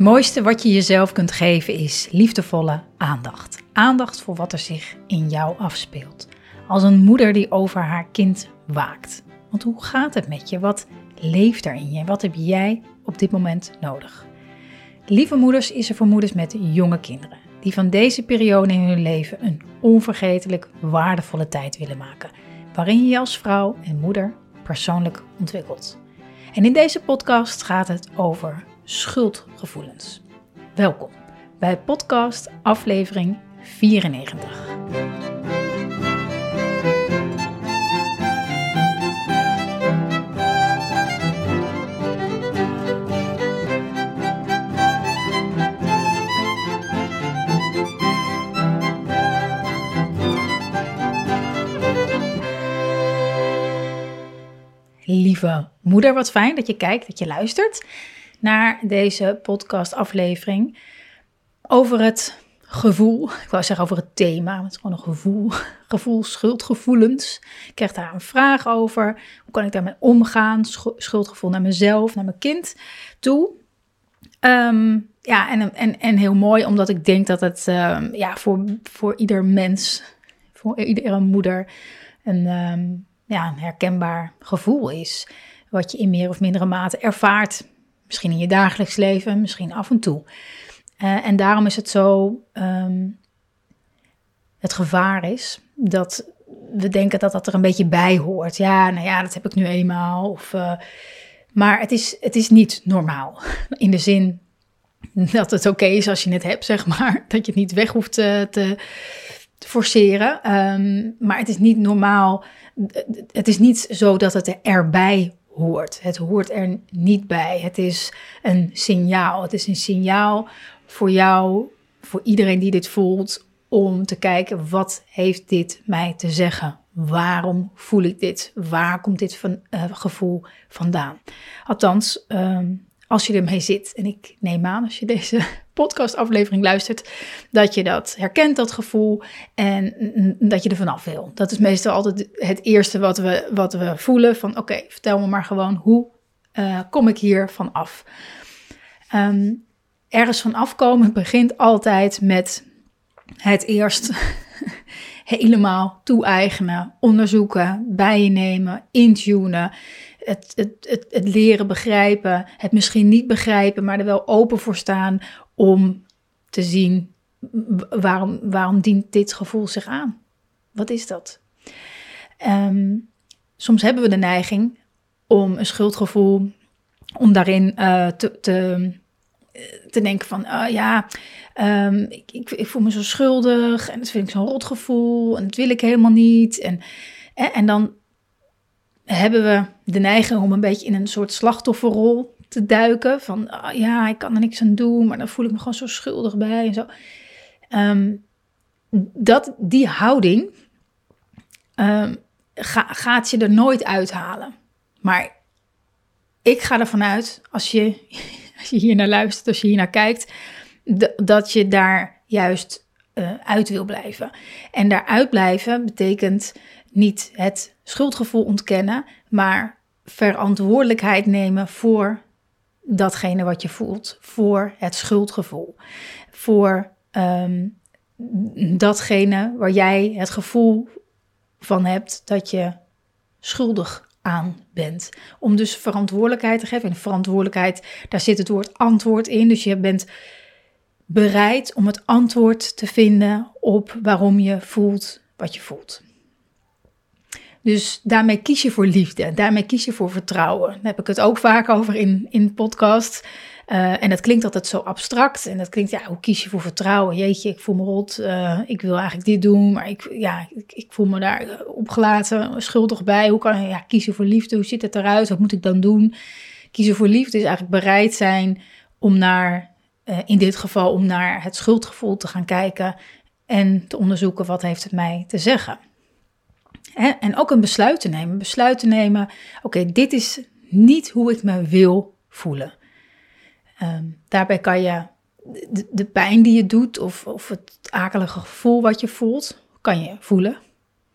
mooiste wat je jezelf kunt geven is liefdevolle aandacht. Aandacht voor wat er zich in jou afspeelt. Als een moeder die over haar kind waakt. Want hoe gaat het met je? Wat leeft er in je? Wat heb jij op dit moment nodig? Lieve Moeders is er voor moeders met jonge kinderen. Die van deze periode in hun leven een onvergetelijk waardevolle tijd willen maken. Waarin je je als vrouw en moeder persoonlijk ontwikkelt. En in deze podcast gaat het over schuldgevoelens. Welkom bij podcast aflevering 94. Lieve moeder, wat fijn dat je kijkt, dat je luistert naar deze podcastaflevering over het gevoel. Ik wou zeggen over het thema, het is gewoon een gevoel. Gevoel, schuldgevoelens. Ik krijg daar een vraag over. Hoe kan ik daarmee omgaan? Schuldgevoel naar mezelf, naar mijn kind toe. Ehm, ja, en, en, en heel mooi, omdat ik denk dat het um, ja, voor, voor ieder mens, voor iedere moeder, een, um, ja, een herkenbaar gevoel is. Wat je in meer of mindere mate ervaart Misschien in je dagelijks leven, misschien af en toe. Uh, en daarom is het zo, um, het gevaar is dat we denken dat dat er een beetje bij hoort. Ja, nou ja, dat heb ik nu eenmaal. Of, uh, maar het is, het is niet normaal. In de zin dat het oké is als je het hebt, zeg maar. Dat je het niet weg hoeft te, te, te forceren. Um, maar het is niet normaal. Het is niet zo dat het erbij hoort. Het hoort er niet bij. Het is een signaal. Het is een signaal voor jou, voor iedereen die dit voelt, om te kijken wat heeft dit mij te zeggen? Waarom voel ik dit? Waar komt dit uh, gevoel vandaan? Althans, um, als je ermee zit. En ik neem aan, als je deze podcastaflevering luistert, dat je dat herkent, dat gevoel, en dat je er vanaf wil. Dat is meestal altijd het eerste wat we, wat we voelen: van oké, vertel me maar gewoon hoe uh, kom ik hier van af. Um, ergens van afkomen begint altijd met het eerst helemaal toe-eigenen, onderzoeken, bij je nemen, intunen het, het, het, leren begrijpen, het misschien niet begrijpen, maar er wel open voor staan om te zien waarom, waarom dient dit gevoel zich aan? Wat is dat? Um, soms hebben we de neiging om een schuldgevoel, om daarin uh, te, te, te denken van, uh, ja, ik, ik, ik, voel me zo schuldig en dat vind ik zo'n rotgevoel en dat wil ik helemaal niet. En, en dan hebben we de neiging om een beetje in een soort slachtofferrol te duiken. Van oh ja, ik kan er niks aan doen, maar dan voel ik me gewoon zo schuldig bij en zo. Um, dat, die houding ga, gaat je er nooit uithalen. Maar ik ga ervan uit, als je, als je hier naar luistert, als je hier naar kijkt, dat je daar juist uh, uit wil blijven. En daaruit blijven betekent niet het schuldgevoel ontkennen, maar verantwoordelijkheid nemen voor datgene wat je voelt, voor het schuldgevoel, voor um, datgene waar jij het gevoel van hebt dat je schuldig aan bent. Om dus verantwoordelijkheid te geven. En verantwoordelijkheid, daar zit het woord antwoord in. Dus je bent bereid om het antwoord te vinden op waarom je voelt wat je voelt. Dus daarmee kies je voor liefde, daarmee kies je voor vertrouwen. Daar heb ik het ook vaak over in, in podcast. Uh, en dat klinkt altijd zo abstract. En dat klinkt, ja, hoe kies je voor vertrouwen? Jeetje, ik voel me rot. Uh, ik wil eigenlijk dit doen, maar ik, ja, ik, ik, voel me daar opgelaten, schuldig bij. Hoe kan ja, kiezen voor liefde? Hoe ziet het eruit? Wat moet ik dan doen? Kiezen voor liefde is eigenlijk bereid zijn om naar, uh, in dit geval, om naar het schuldgevoel te gaan kijken en te onderzoeken wat heeft het mij te zeggen. En ook een besluit te nemen. Besluit te nemen, oké, dit is niet hoe ik me wil voelen. Um, daarbij kan je de, de, pijn die je doet of, of het akelige gevoel wat je voelt, kan je voelen.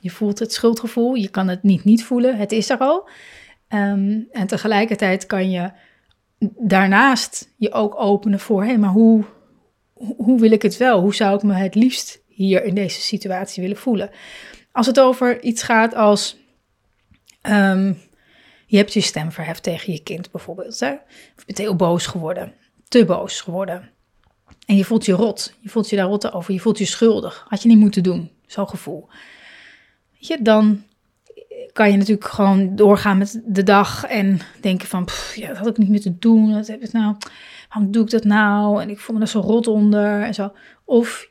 Je voelt het schuldgevoel, je kan het niet niet voelen, het is er al. Um, en tegelijkertijd kan je daarnaast je ook openen voor, hé, maar hoe, hoe wil ik het wel? Hoe zou ik me het liefst hier in deze situatie willen voelen? Als het over iets gaat als, ehm, je hebt je stem verheft tegen je kind bijvoorbeeld, hè? of je bent heel boos geworden, te boos geworden. En je voelt je rot, je voelt je daar rot over, je voelt je schuldig. Had je niet moeten doen, zo'n gevoel. Je, dan kan je natuurlijk gewoon doorgaan met de dag en denken van, ja, dat had ik niet moeten doen. Wat heb ik nou? Waarom doe ik dat nou? En ik voel me er zo rot onder en zo. Of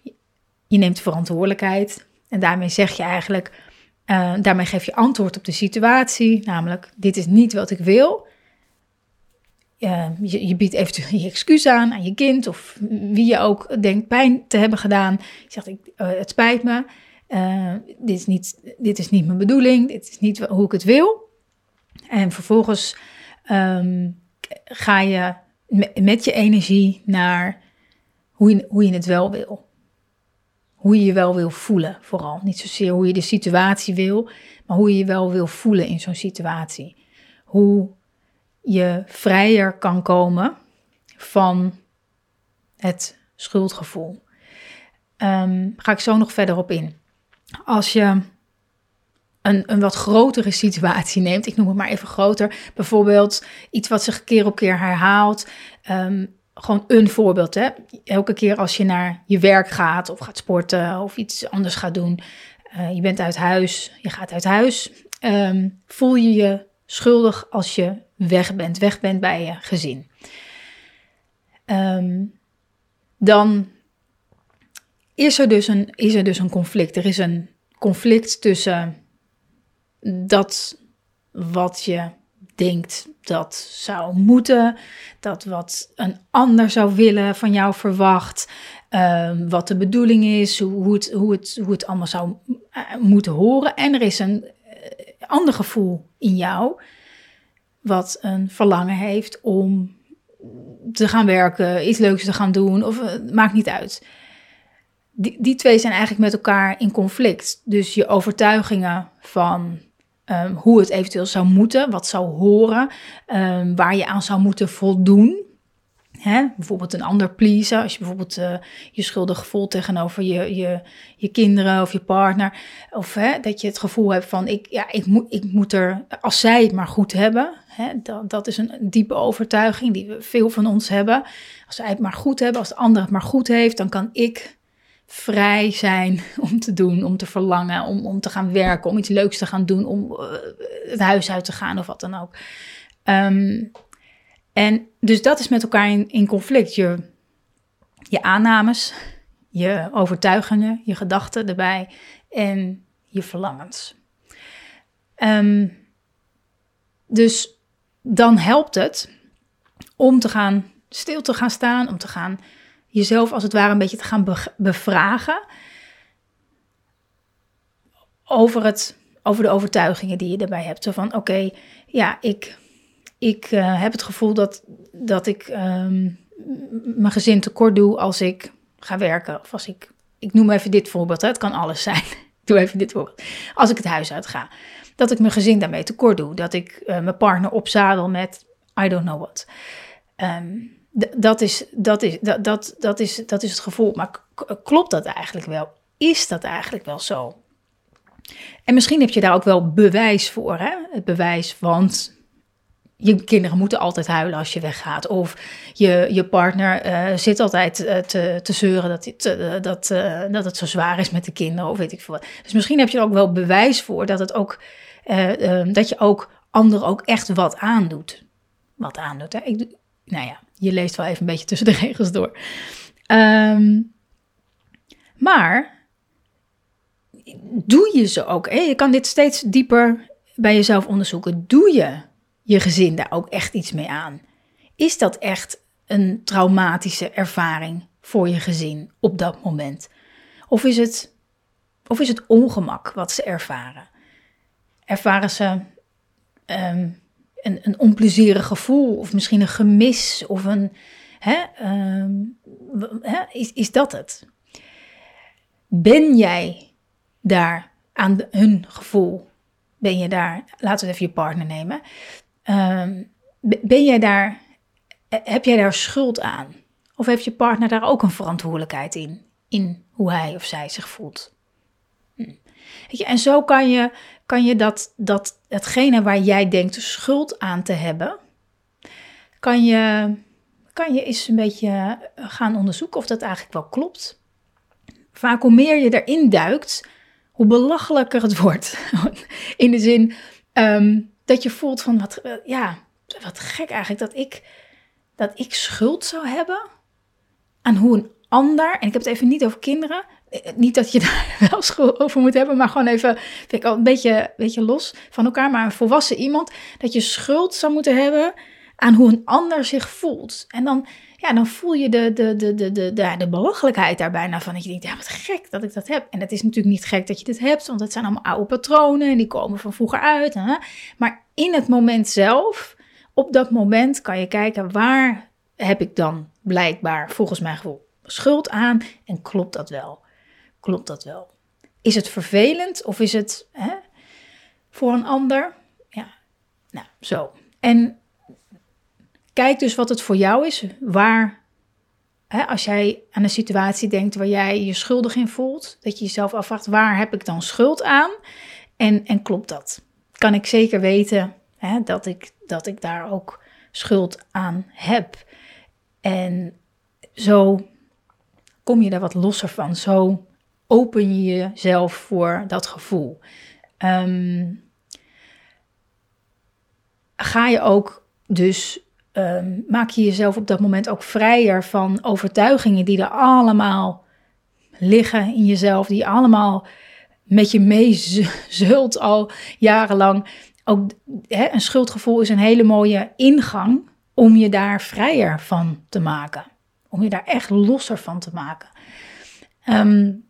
je neemt verantwoordelijkheid en daarmee zeg je eigenlijk, uh, daarmee geef je antwoord op de situatie, namelijk dit is niet wat ik wil. Uh, je, je, biedt eventueel je excuus aan aan je kind of wie je ook denkt pijn te hebben gedaan. Je zegt, ik, uh, het spijt me. Dit, is niet, dit is niet mijn bedoeling, dit is niet hoe ik het wil. En vervolgens um, ga je met je energie naar hoe je, hoe je het wel wil. Hoe je je wel wil voelen, vooral. Niet zozeer hoe je de situatie wil, maar hoe je je wel wil voelen in zo'n situatie. Hoe je vrijer kan komen van het schuldgevoel. Um, ga ik zo nog verder op in als je een, een wat grotere situatie neemt, ik noem het maar even groter, bijvoorbeeld iets wat zich keer op keer herhaalt. Ehm, gewoon een voorbeeld. Hè? Elke keer als je naar je werk gaat of gaat sporten of iets anders gaat doen, uh, je bent uit huis, je gaat uit huis, um, voel je je schuldig als je weg bent, weg bent bij je gezin. Um, dan is er, dus een, is er dus een conflict. Er is een conflict tussen dat wat je denkt dat zou moeten, dat wat een ander zou willen van jou verwacht, uh, wat de bedoeling is, hoe, het, hoe, het, hoe het allemaal zou uh, moeten horen. En er is een uh, ander gevoel in jou, wat een verlangen heeft om te gaan werken, iets leuks te gaan doen, of het maakt niet uit die, die twee zijn eigenlijk met elkaar in conflict. Dus je overtuigingen van um, hoe het eventueel zou moeten, wat zou horen, um, waar je aan zou moeten voldoen. Hè? Bijvoorbeeld een ander pleasen, als je bijvoorbeeld uh, je schuldig voelt tegenover je, je, je kinderen of je partner. Of hè, dat je het gevoel hebt van, ik, ja, ik, moet, ik moet er, als zij het maar goed hebben. Hè, dat, dat is een diepe overtuiging die veel van ons hebben. Als zij het maar goed hebben, als de ander het maar goed heeft, dan kan ik vrij zijn om te doen, om te verlangen, om, om te gaan werken, om iets leuks te gaan doen, om uh, het huis uit te gaan of wat dan ook. Um, en dus dat is met elkaar in, in conflict. Je, je aannames, je overtuigingen, je gedachten erbij en je verlangens. Um, dus dan helpt het om te gaan stil te gaan staan, om te gaan jezelf als het ware een beetje te gaan bevragen over, het, over de overtuigingen die je erbij hebt. Zo van, oké, ja, ik, ik uh, heb het gevoel dat, dat ik um, mijn gezin tekort doe als ik ga werken. Of als ik, ik noem even dit voorbeeld, hè, het kan alles zijn. ik doe even dit voorbeeld. Als ik het huis uit ga, dat ik mijn gezin daarmee tekort doe. Dat ik uh, mijn partner opzadel met I don't know what. Um, dat is, dat, is, dat, dat, dat, is, dat is het gevoel. Maar klopt dat eigenlijk wel? Is dat eigenlijk wel zo? En misschien heb je daar ook wel bewijs voor. Hè? Het bewijs, want je kinderen moeten altijd huilen als je weggaat. Of je, je partner uh, zit altijd uh, te, te zeuren dat, het, uh, dat, dat het zo zwaar is met de kinderen. Of weet ik veel wat. Dus misschien heb je er ook wel bewijs voor dat, het ook, dat je ook anderen ook echt wat aandoet. Wat aandoet. Hè? Ik, nou ja, je leest wel even een beetje tussen de regels door. Um, maar doe je ze ook? Je kan dit steeds dieper bij jezelf onderzoeken. Doe je je gezin daar ook echt iets mee aan? Is dat echt een traumatische ervaring voor je gezin op dat moment? Of is het, of is het ongemak wat ze ervaren? Ervaren ze um, een, een onplezierig gevoel of misschien een gemis of een. Hè, um, hè, is, is dat het? Ben jij daar aan hun gevoel? Ben je daar, laten we even je partner nemen. Um, ben jij daar heb jij daar schuld aan? Of heeft je partner daar ook een verantwoordelijkheid in? In hoe hij of zij zich voelt? Hm. Weet je, en zo kan je, kan je dat, dat, hetgene waar jij denkt schuld aan te hebben, kan je, kan je eens een beetje gaan onderzoeken of dat eigenlijk wel klopt. Vaak hoe meer je erin duikt, hoe belachelijker het wordt. In de zin ehm, dat je voelt van wat, ja, wat gek eigenlijk dat ik, dat ik schuld zou hebben aan hoe een ander, en ik heb het even niet over kinderen, eh, niet dat je daar wel schuld over moet hebben, maar gewoon even, vind al een beetje, los van elkaar, maar een volwassen iemand, dat je schuld zou moeten hebben aan hoe een ander zich voelt. En dan, ja, dan voel je de, de, de, de, de, de, belachelijkheid daar bijna van. Dat je denkt, ja, wat gek dat ik dat heb. En het is natuurlijk niet gek dat je dit hebt, want het zijn allemaal oude patronen en die komen van vroeger uit. Hè? Maar in het moment zelf, op dat moment kan je kijken, waar heb ik dan blijkbaar volgens mijn gevoel schuld aan en klopt dat wel? Klopt dat wel? Is het vervelend of is het hè, voor een ander? Ja, nou zo. En kijk dus wat het voor jou is. Waar, hè, als jij aan een situatie denkt waar jij je schuldig in voelt, dat je jezelf afvraagt: waar heb ik dan schuld aan? En, en klopt dat? Kan ik zeker weten hè, dat, ik, dat ik daar ook schuld aan heb? En zo kom je daar wat losser van. Zo open je jezelf voor dat gevoel. Ehm, ga je ook dus, um, maak je jezelf op dat moment ook vrijer van overtuigingen die er allemaal liggen in jezelf, die allemaal met je meezult al jarenlang. Ook een schuldgevoel is een hele mooie ingang om je daar vrijer van te maken. Om je daar echt losser van te maken. Um,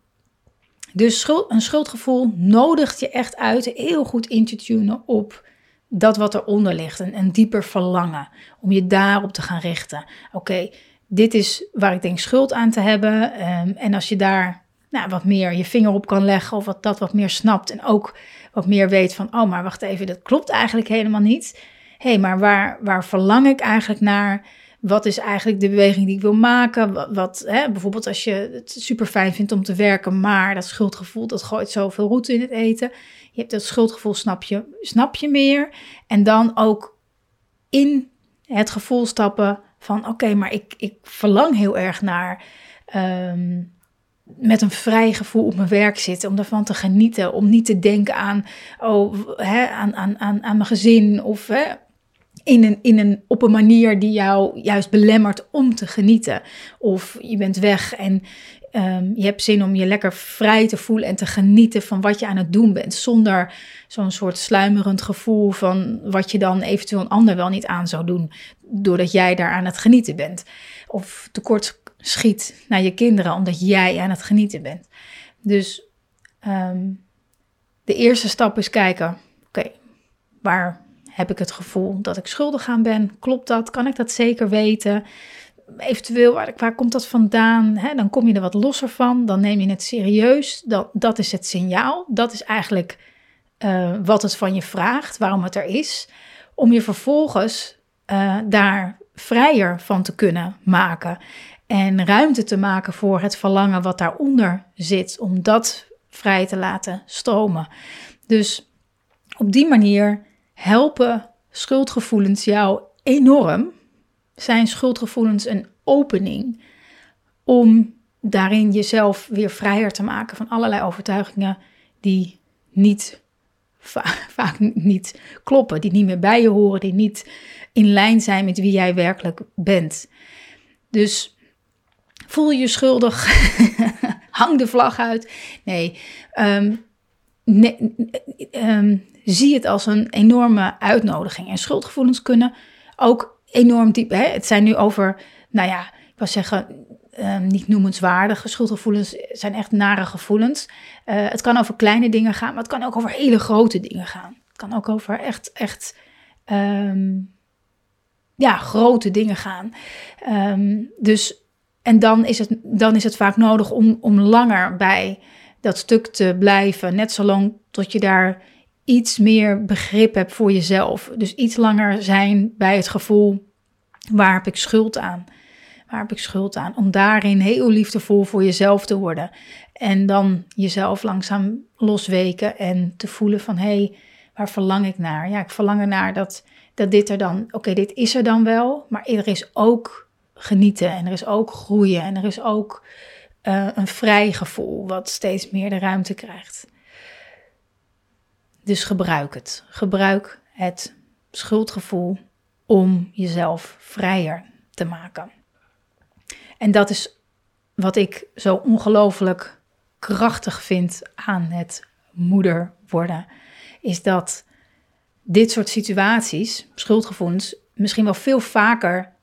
dus schuld, een schuldgevoel nodigt je echt uit heel goed in te tunen op dat wat eronder ligt. Een, een dieper verlangen. Om je daarop te gaan richten. Oké, dit is waar ik denk schuld aan te hebben. Um, en als je daar nou, wat meer je vinger op kan leggen. Of wat, dat wat meer snapt. En ook wat meer weet van, oh maar wacht even, dat klopt eigenlijk helemaal niet. Hé, hey, maar waar, waar verlang ik eigenlijk naar? Wat is eigenlijk de beweging die ik wil maken? Wat, hè, bijvoorbeeld als je het super fijn vindt om te werken, maar dat schuldgevoel dat gooit zoveel route in het eten. Je hebt dat schuldgevoel, snap je, snap je meer. En dan ook in het gevoel stappen van oké, maar ik, ik verlang heel erg naar ehm, met een vrij gevoel op mijn werk zitten, om ervan te genieten, om niet te denken aan, oh, hè, aan, aan, aan, aan mijn gezin of hè, in een, in een, op een manier die jou juist belemmert om te genieten. Of je bent weg en um, je hebt zin om je lekker vrij te voelen en te genieten van wat je aan het doen bent. Zonder zo'n soort sluimerend gevoel van wat je dan eventueel een ander wel niet aan zou doen. Doordat jij daar aan het genieten bent. Of tekort schiet naar je kinderen omdat jij aan het genieten bent. Dus um, de eerste stap is kijken, oké, waar heb ik het gevoel dat ik schuldig aan ben? Klopt dat? Kan ik dat zeker weten? Eventueel, waar, waar komt dat vandaan? dan kom je er wat losser van. Dan neem je het serieus. Dat, dat is het signaal. Dat is eigenlijk uh, wat het van je vraagt, waarom het er is. Om je vervolgens uh, daar vrijer van te kunnen maken. En ruimte te maken voor het verlangen wat daaronder zit. Om dat vrij te laten stromen. Dus op die manier helpen schuldgevoelens jou enorm. Zijn schuldgevoelens een opening om daarin jezelf weer vrijer te maken van allerlei overtuigingen die niet vaak niet kloppen, die niet meer bij je horen, die niet in lijn zijn met wie jij werkelijk bent. Dus voel je schuldig, hang de vlag uit. Nee, um, um, zie het als een enorme uitnodiging. En schuldgevoelens kunnen ook enorm diep. Hè? Het zijn nu over, nou ja, ik wil zeggen, um, niet noemenswaardige schuldgevoelens zijn echt nare gevoelens. Uh, het kan over kleine dingen gaan, maar het kan ook over hele grote dingen gaan. Het kan ook over echt, echt, um, ja, grote dingen gaan. Dus, en dan is, het, dan is het vaak nodig om, om langer bij dat stuk te blijven. Net zolang tot je daar iets meer begrip hebt voor jezelf. Dus iets langer zijn bij het gevoel Waar heb ik schuld aan? Waar heb ik schuld aan? Om daarin heel liefdevol voor jezelf te worden. En dan jezelf langzaam losweken en te voelen van hé, hey, waar verlang ik naar? Ja, ik verlang ernaar dat, dat dit er dan, oké, dit is er dan wel, maar er is ook genieten en er is ook groeien en er is ook uh, een vrij gevoel wat steeds meer de ruimte krijgt. Dus gebruik het. Gebruik het schuldgevoel om jezelf vrijer te maken. En dat is wat ik zo ongelooflijk krachtig vind aan het moeder worden. Is dat dit soort situaties, schuldgevoelens, misschien wel veel vaker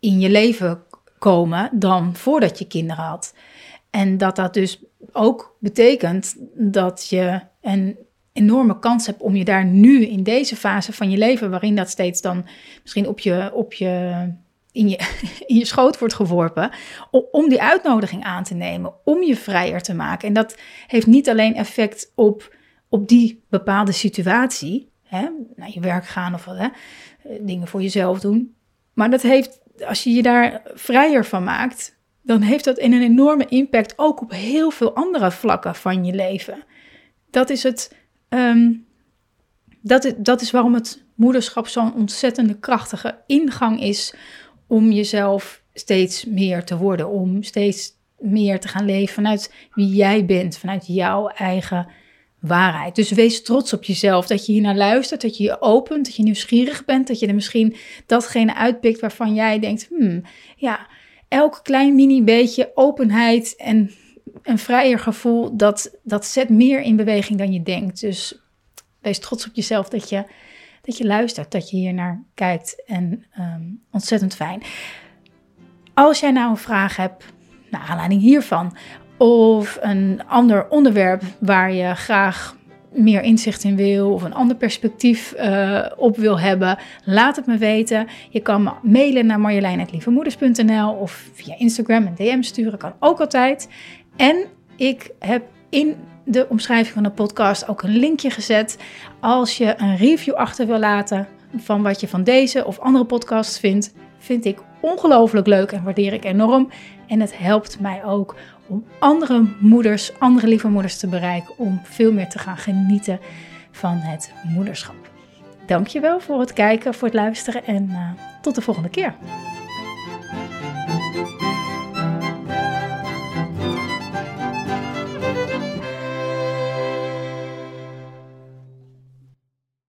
in je leven komen dan voordat je kinderen had. En dat dat dus ook betekent dat je een enorme kans hebt om je daar nu in deze fase van je leven, waarin dat steeds dan misschien op je, op je, in, je, in je schoot wordt geworpen, om die uitnodiging aan te nemen, om je vrijer te maken. En dat heeft niet alleen effect op, op die bepaalde situatie, hè, naar je werk gaan of hè, dingen voor jezelf doen, maar dat heeft, als je je daar vrijer van maakt, dan heeft dat een enorme impact ook op heel veel andere vlakken van je leven. Dat is het. Ehm, dat, is, dat is waarom het moederschap zo'n ontzettende krachtige ingang is om jezelf steeds meer te worden, om steeds meer te gaan leven vanuit wie jij bent, vanuit jouw eigen waarheid. Dus wees trots op jezelf dat je hier naar luistert, dat je je opent, dat je nieuwsgierig bent, dat je er misschien datgene uitpikt waarvan jij denkt, hmm, ja, elk klein mini beetje openheid en een vrijer gevoel, dat, dat zet meer in beweging dan je denkt. Dus wees trots op jezelf dat je, dat je luistert, dat je hier naar kijkt. En ehm, ontzettend fijn. Als jij nou een vraag hebt, naar aanleiding hiervan, of een ander onderwerp waar je graag meer inzicht in wil of een ander perspectief uh, op wil hebben, laat het me weten. Je kan me mailen naar marjolein.lievemoeders.nl of via Instagram een DM sturen, kan ook altijd. En ik heb in de omschrijving van de podcast ook een linkje gezet. Als je een review achter wil laten van wat je van deze of andere podcasts vindt, vind ik ongelooflijk leuk en waardeer ik enorm. En het helpt mij ook om andere moeders, andere lieve moeders te bereiken, om veel meer te gaan genieten van het moederschap. Dankjewel voor het kijken, voor het luisteren en uh, tot de volgende keer.